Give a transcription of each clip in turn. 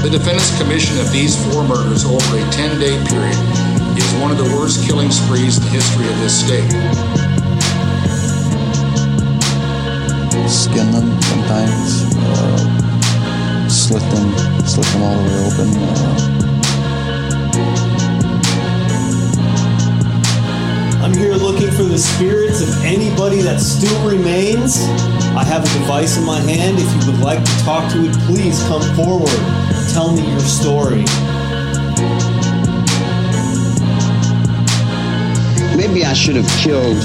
The defendant's commission of these four murders over a 10 day period is one of the worst killing sprees in the history of this state. Skin them sometimes, uh, slit them, slit them all the way open. Uh, I'm here looking for the spirits of anybody that still remains. I have a device in my hand. If you would like to talk to it, please come forward. Tell me your story. Maybe I should have killed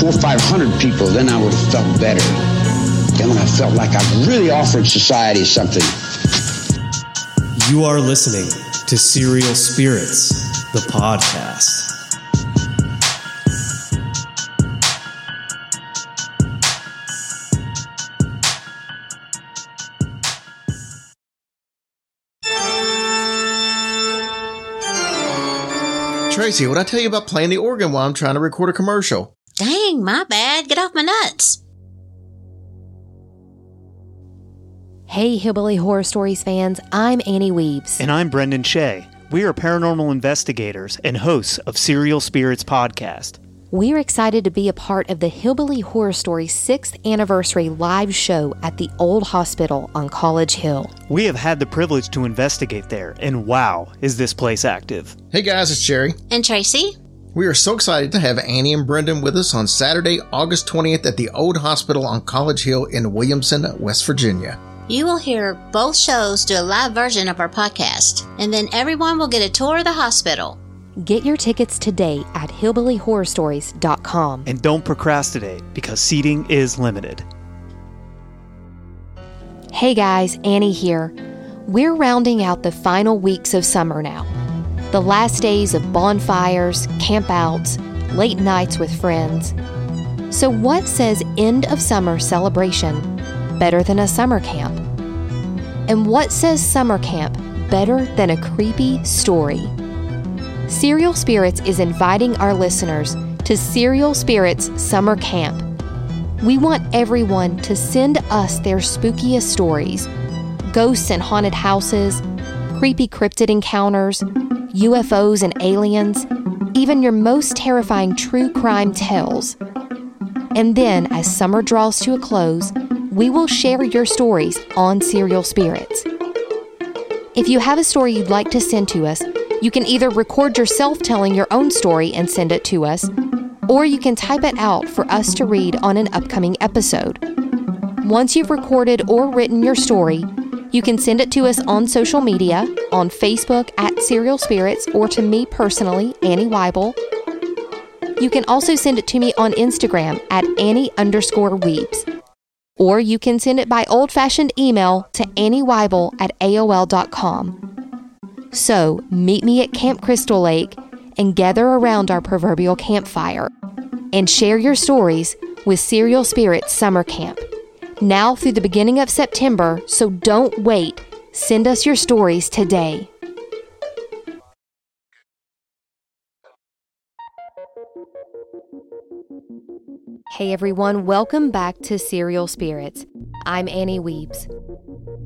four or five hundred people. Then I would have felt better. Then when I felt like I really offered society something. You are listening to Serial Spirits, the podcast. Tracy, what I tell you about playing the organ while I'm trying to record a commercial? Dang, my bad. Get off my nuts. Hey, Hillbilly Horror Stories fans, I'm Annie Weaves. And I'm Brendan Shea. We are paranormal investigators and hosts of Serial Spirits Podcast. We're excited to be a part of the Hillbilly Horror Stories 6th anniversary live show at the Old Hospital on College Hill. We have had the privilege to investigate there, and wow, is this place active. Hey guys, it's Jerry. And Tracy? We are so excited to have Annie and Brendan with us on Saturday, August 20th at the Old Hospital on College Hill in Williamson, West Virginia. You will hear both shows do a live version of our podcast, and then everyone will get a tour of the hospital. Get your tickets today at hillbillyhorrorstories.com. And don't procrastinate because seating is limited. Hey guys, Annie here. We're rounding out the final weeks of summer now. The last days of bonfires, campouts, late nights with friends. So, what says end of summer celebration better than a summer camp? And what says summer camp better than a creepy story? Serial Spirits is inviting our listeners to Serial Spirits Summer Camp. We want everyone to send us their spookiest stories ghosts and haunted houses, creepy cryptid encounters, UFOs and aliens, even your most terrifying true crime tales. And then, as summer draws to a close, we will share your stories on Serial Spirits. If you have a story you'd like to send to us, you can either record yourself telling your own story and send it to us, or you can type it out for us to read on an upcoming episode. Once you've recorded or written your story, you can send it to us on social media, on Facebook at Serial Spirits, or to me personally, Annie Weibel. You can also send it to me on Instagram at Annie underscore Weeps. Or you can send it by old fashioned email to Annie Weibel at AOL.com. So meet me at Camp Crystal Lake and gather around our proverbial campfire and share your stories with Serial Spirits Summer Camp. Now through the beginning of September, so don't wait. Send us your stories today. Hey everyone, welcome back to Serial Spirits. I'm Annie Weeps.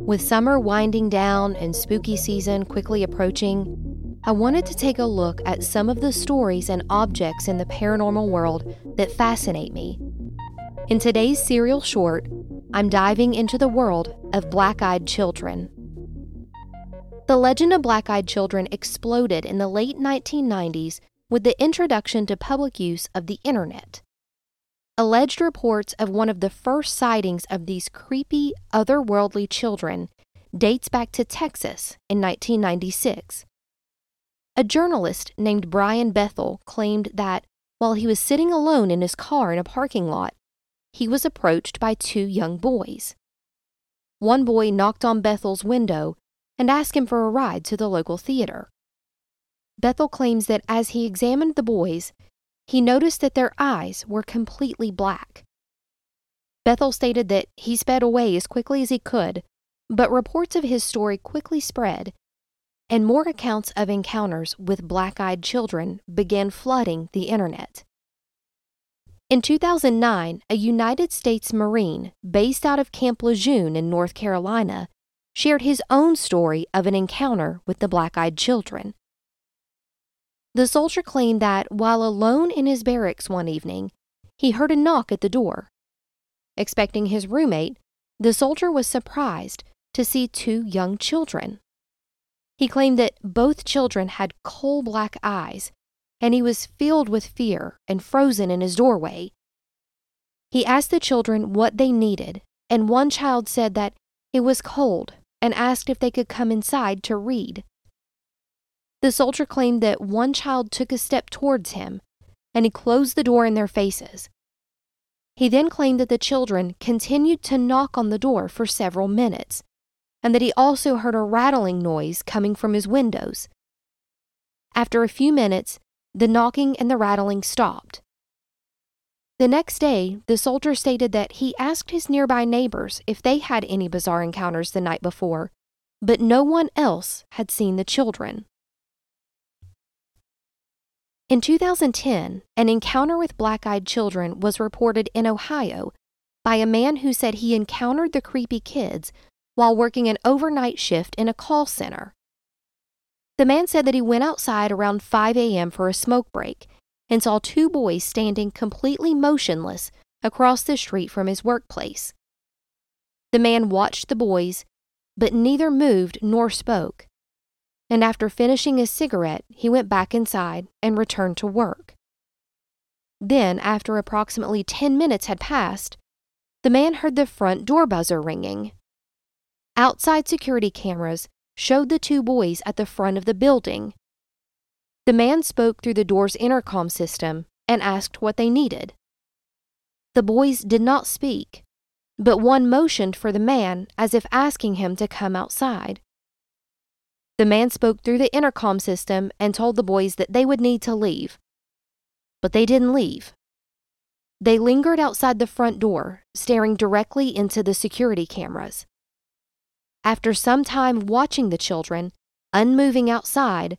With summer winding down and spooky season quickly approaching, I wanted to take a look at some of the stories and objects in the paranormal world that fascinate me. In today's serial short, I'm diving into the world of black eyed children. The legend of black eyed children exploded in the late 1990s with the introduction to public use of the internet. Alleged reports of one of the first sightings of these creepy, otherworldly children dates back to Texas in 1996. A journalist named Brian Bethel claimed that while he was sitting alone in his car in a parking lot, he was approached by two young boys. One boy knocked on Bethel's window and asked him for a ride to the local theater. Bethel claims that as he examined the boys, he noticed that their eyes were completely black. Bethel stated that he sped away as quickly as he could, but reports of his story quickly spread, and more accounts of encounters with black eyed children began flooding the internet. In 2009, a United States Marine based out of Camp Lejeune in North Carolina shared his own story of an encounter with the black eyed children. The soldier claimed that while alone in his barracks one evening, he heard a knock at the door. Expecting his roommate, the soldier was surprised to see two young children. He claimed that both children had coal black eyes, and he was filled with fear and frozen in his doorway. He asked the children what they needed, and one child said that it was cold and asked if they could come inside to read. The soldier claimed that one child took a step towards him and he closed the door in their faces. He then claimed that the children continued to knock on the door for several minutes and that he also heard a rattling noise coming from his windows. After a few minutes, the knocking and the rattling stopped. The next day, the soldier stated that he asked his nearby neighbors if they had any bizarre encounters the night before, but no one else had seen the children. In 2010, an encounter with black eyed children was reported in Ohio by a man who said he encountered the creepy kids while working an overnight shift in a call center. The man said that he went outside around 5 a.m. for a smoke break and saw two boys standing completely motionless across the street from his workplace. The man watched the boys, but neither moved nor spoke and after finishing his cigarette, he went back inside and returned to work. Then, after approximately 10 minutes had passed, the man heard the front door buzzer ringing. Outside security cameras showed the two boys at the front of the building. The man spoke through the door's intercom system and asked what they needed. The boys did not speak, but one motioned for the man as if asking him to come outside. The man spoke through the intercom system and told the boys that they would need to leave. But they didn't leave. They lingered outside the front door, staring directly into the security cameras. After some time watching the children, unmoving outside,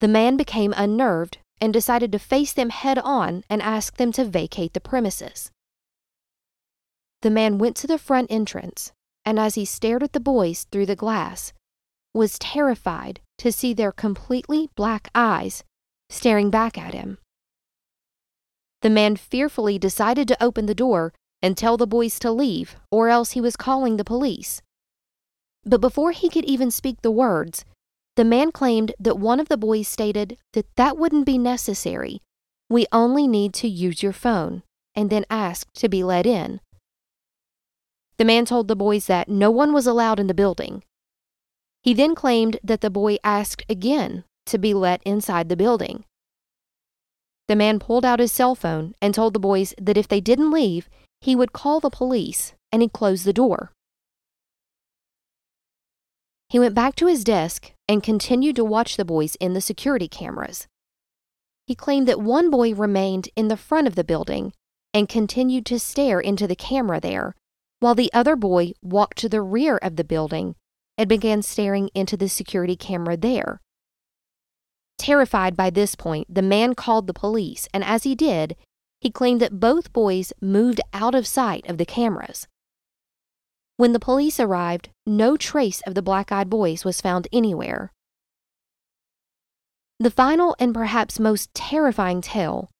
the man became unnerved and decided to face them head on and ask them to vacate the premises. The man went to the front entrance, and as he stared at the boys through the glass, was terrified to see their completely black eyes staring back at him. The man fearfully decided to open the door and tell the boys to leave, or else he was calling the police. But before he could even speak the words, the man claimed that one of the boys stated that that wouldn't be necessary. We only need to use your phone, and then asked to be let in. The man told the boys that no one was allowed in the building, he then claimed that the boy asked again to be let inside the building. The man pulled out his cell phone and told the boys that if they didn't leave, he would call the police and he'd close the door. He went back to his desk and continued to watch the boys in the security cameras. He claimed that one boy remained in the front of the building and continued to stare into the camera there, while the other boy walked to the rear of the building and began staring into the security camera there. Terrified by this point, the man called the police, and as he did, he claimed that both boys moved out of sight of the cameras. When the police arrived, no trace of the black eyed boys was found anywhere. The final and perhaps most terrifying tale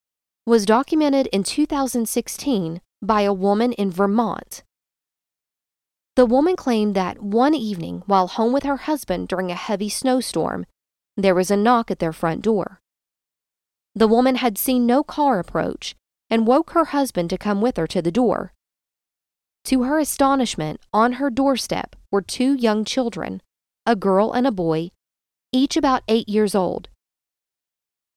was documented in 2016 by a woman in Vermont the woman claimed that one evening, while home with her husband during a heavy snowstorm, there was a knock at their front door. The woman had seen no car approach and woke her husband to come with her to the door. To her astonishment, on her doorstep were two young children, a girl and a boy, each about eight years old.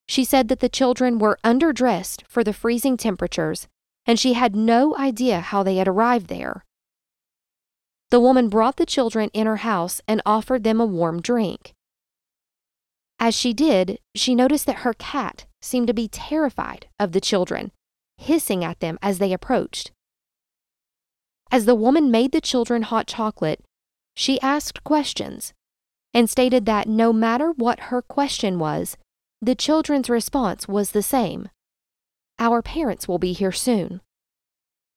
She said that the children were underdressed for the freezing temperatures, and she had no idea how they had arrived there. The woman brought the children in her house and offered them a warm drink. As she did, she noticed that her cat seemed to be terrified of the children, hissing at them as they approached. As the woman made the children hot chocolate, she asked questions and stated that no matter what her question was, the children's response was the same Our parents will be here soon.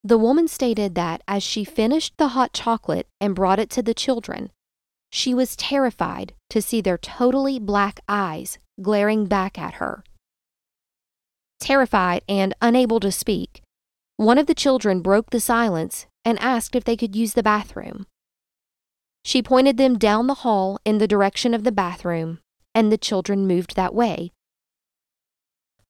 The woman stated that as she finished the hot chocolate and brought it to the children, she was terrified to see their totally black eyes glaring back at her. Terrified and unable to speak, one of the children broke the silence and asked if they could use the bathroom. She pointed them down the hall in the direction of the bathroom, and the children moved that way.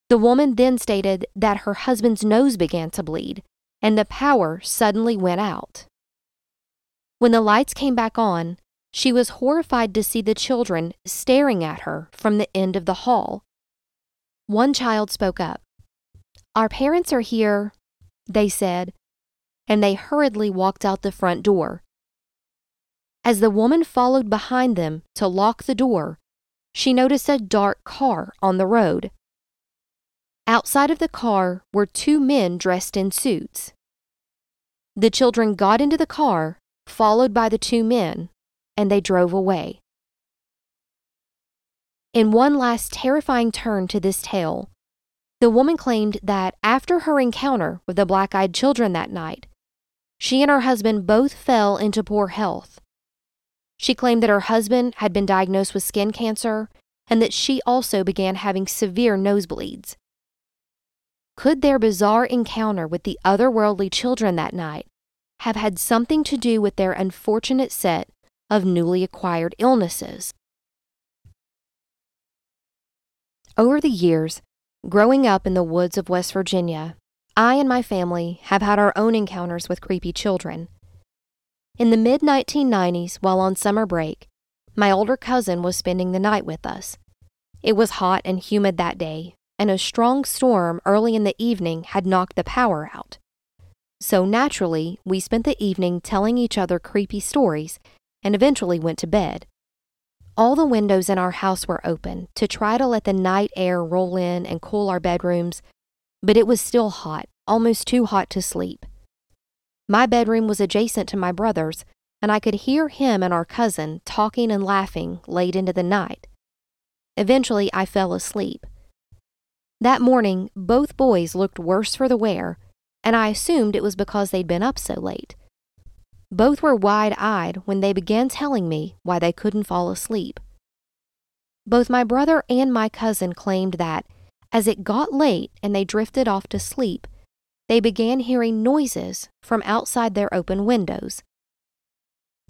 The woman then stated that her husband's nose began to bleed and the power suddenly went out. When the lights came back on, she was horrified to see the children staring at her from the end of the hall. One child spoke up. Our parents are here, they said, and they hurriedly walked out the front door. As the woman followed behind them to lock the door, she noticed a dark car on the road. Outside of the car were two men dressed in suits. The children got into the car, followed by the two men, and they drove away. In one last terrifying turn to this tale, the woman claimed that after her encounter with the black eyed children that night, she and her husband both fell into poor health. She claimed that her husband had been diagnosed with skin cancer and that she also began having severe nosebleeds. Could their bizarre encounter with the otherworldly children that night have had something to do with their unfortunate set of newly acquired illnesses? Over the years, growing up in the woods of West Virginia, I and my family have had our own encounters with creepy children. In the mid 1990s, while on summer break, my older cousin was spending the night with us. It was hot and humid that day, and a strong storm early in the evening had knocked the power out. So naturally, we spent the evening telling each other creepy stories and eventually went to bed. All the windows in our house were open to try to let the night air roll in and cool our bedrooms, but it was still hot, almost too hot to sleep. My bedroom was adjacent to my brother's, and I could hear him and our cousin talking and laughing late into the night. Eventually, I fell asleep. That morning, both boys looked worse for the wear, and I assumed it was because they'd been up so late. Both were wide eyed when they began telling me why they couldn't fall asleep. Both my brother and my cousin claimed that, as it got late and they drifted off to sleep, they began hearing noises from outside their open windows.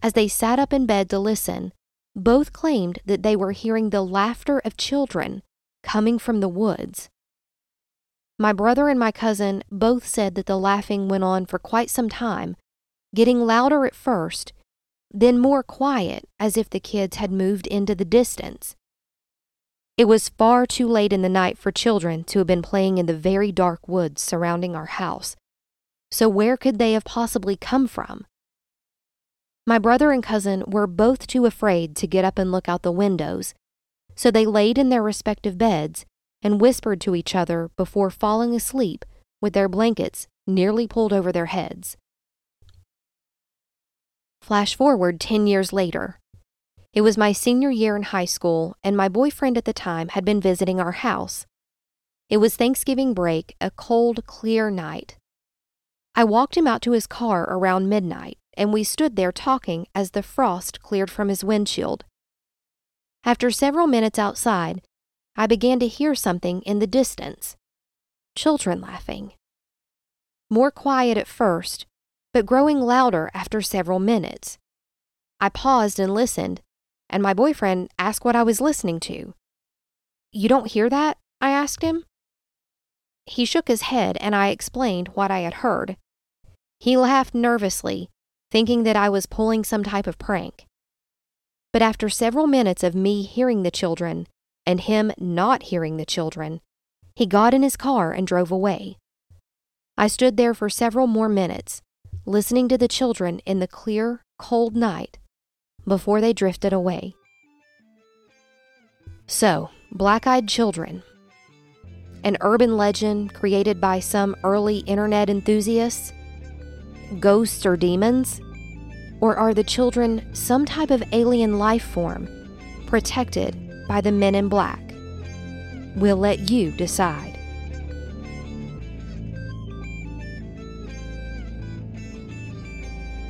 As they sat up in bed to listen, both claimed that they were hearing the laughter of children coming from the woods. My brother and my cousin both said that the laughing went on for quite some time, getting louder at first, then more quiet as if the kids had moved into the distance. It was far too late in the night for children to have been playing in the very dark woods surrounding our house. So, where could they have possibly come from? My brother and cousin were both too afraid to get up and look out the windows, so they laid in their respective beds and whispered to each other before falling asleep with their blankets nearly pulled over their heads. Flash forward 10 years later. It was my senior year in high school, and my boyfriend at the time had been visiting our house. It was Thanksgiving break, a cold, clear night. I walked him out to his car around midnight, and we stood there talking as the frost cleared from his windshield. After several minutes outside, I began to hear something in the distance children laughing. More quiet at first, but growing louder after several minutes. I paused and listened, and my boyfriend asked what I was listening to. You don't hear that? I asked him. He shook his head, and I explained what I had heard. He laughed nervously, thinking that I was pulling some type of prank. But after several minutes of me hearing the children, and him not hearing the children, he got in his car and drove away. I stood there for several more minutes, listening to the children in the clear, cold night before they drifted away. So, black eyed children. An urban legend created by some early internet enthusiasts? Ghosts or demons? Or are the children some type of alien life form protected by the men in black. We'll let you decide.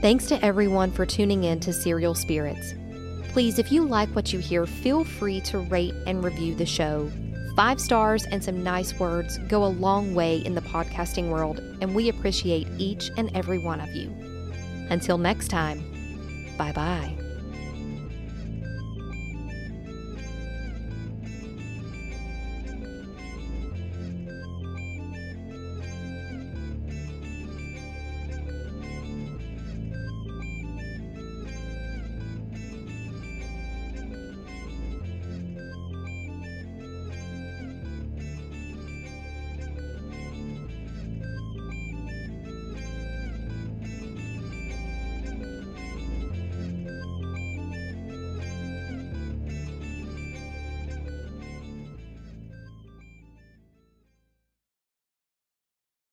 Thanks to everyone for tuning in to Serial Spirits. Please, if you like what you hear, feel free to rate and review the show. Five stars and some nice words go a long way in the podcasting world, and we appreciate each and every one of you. Until next time, bye bye.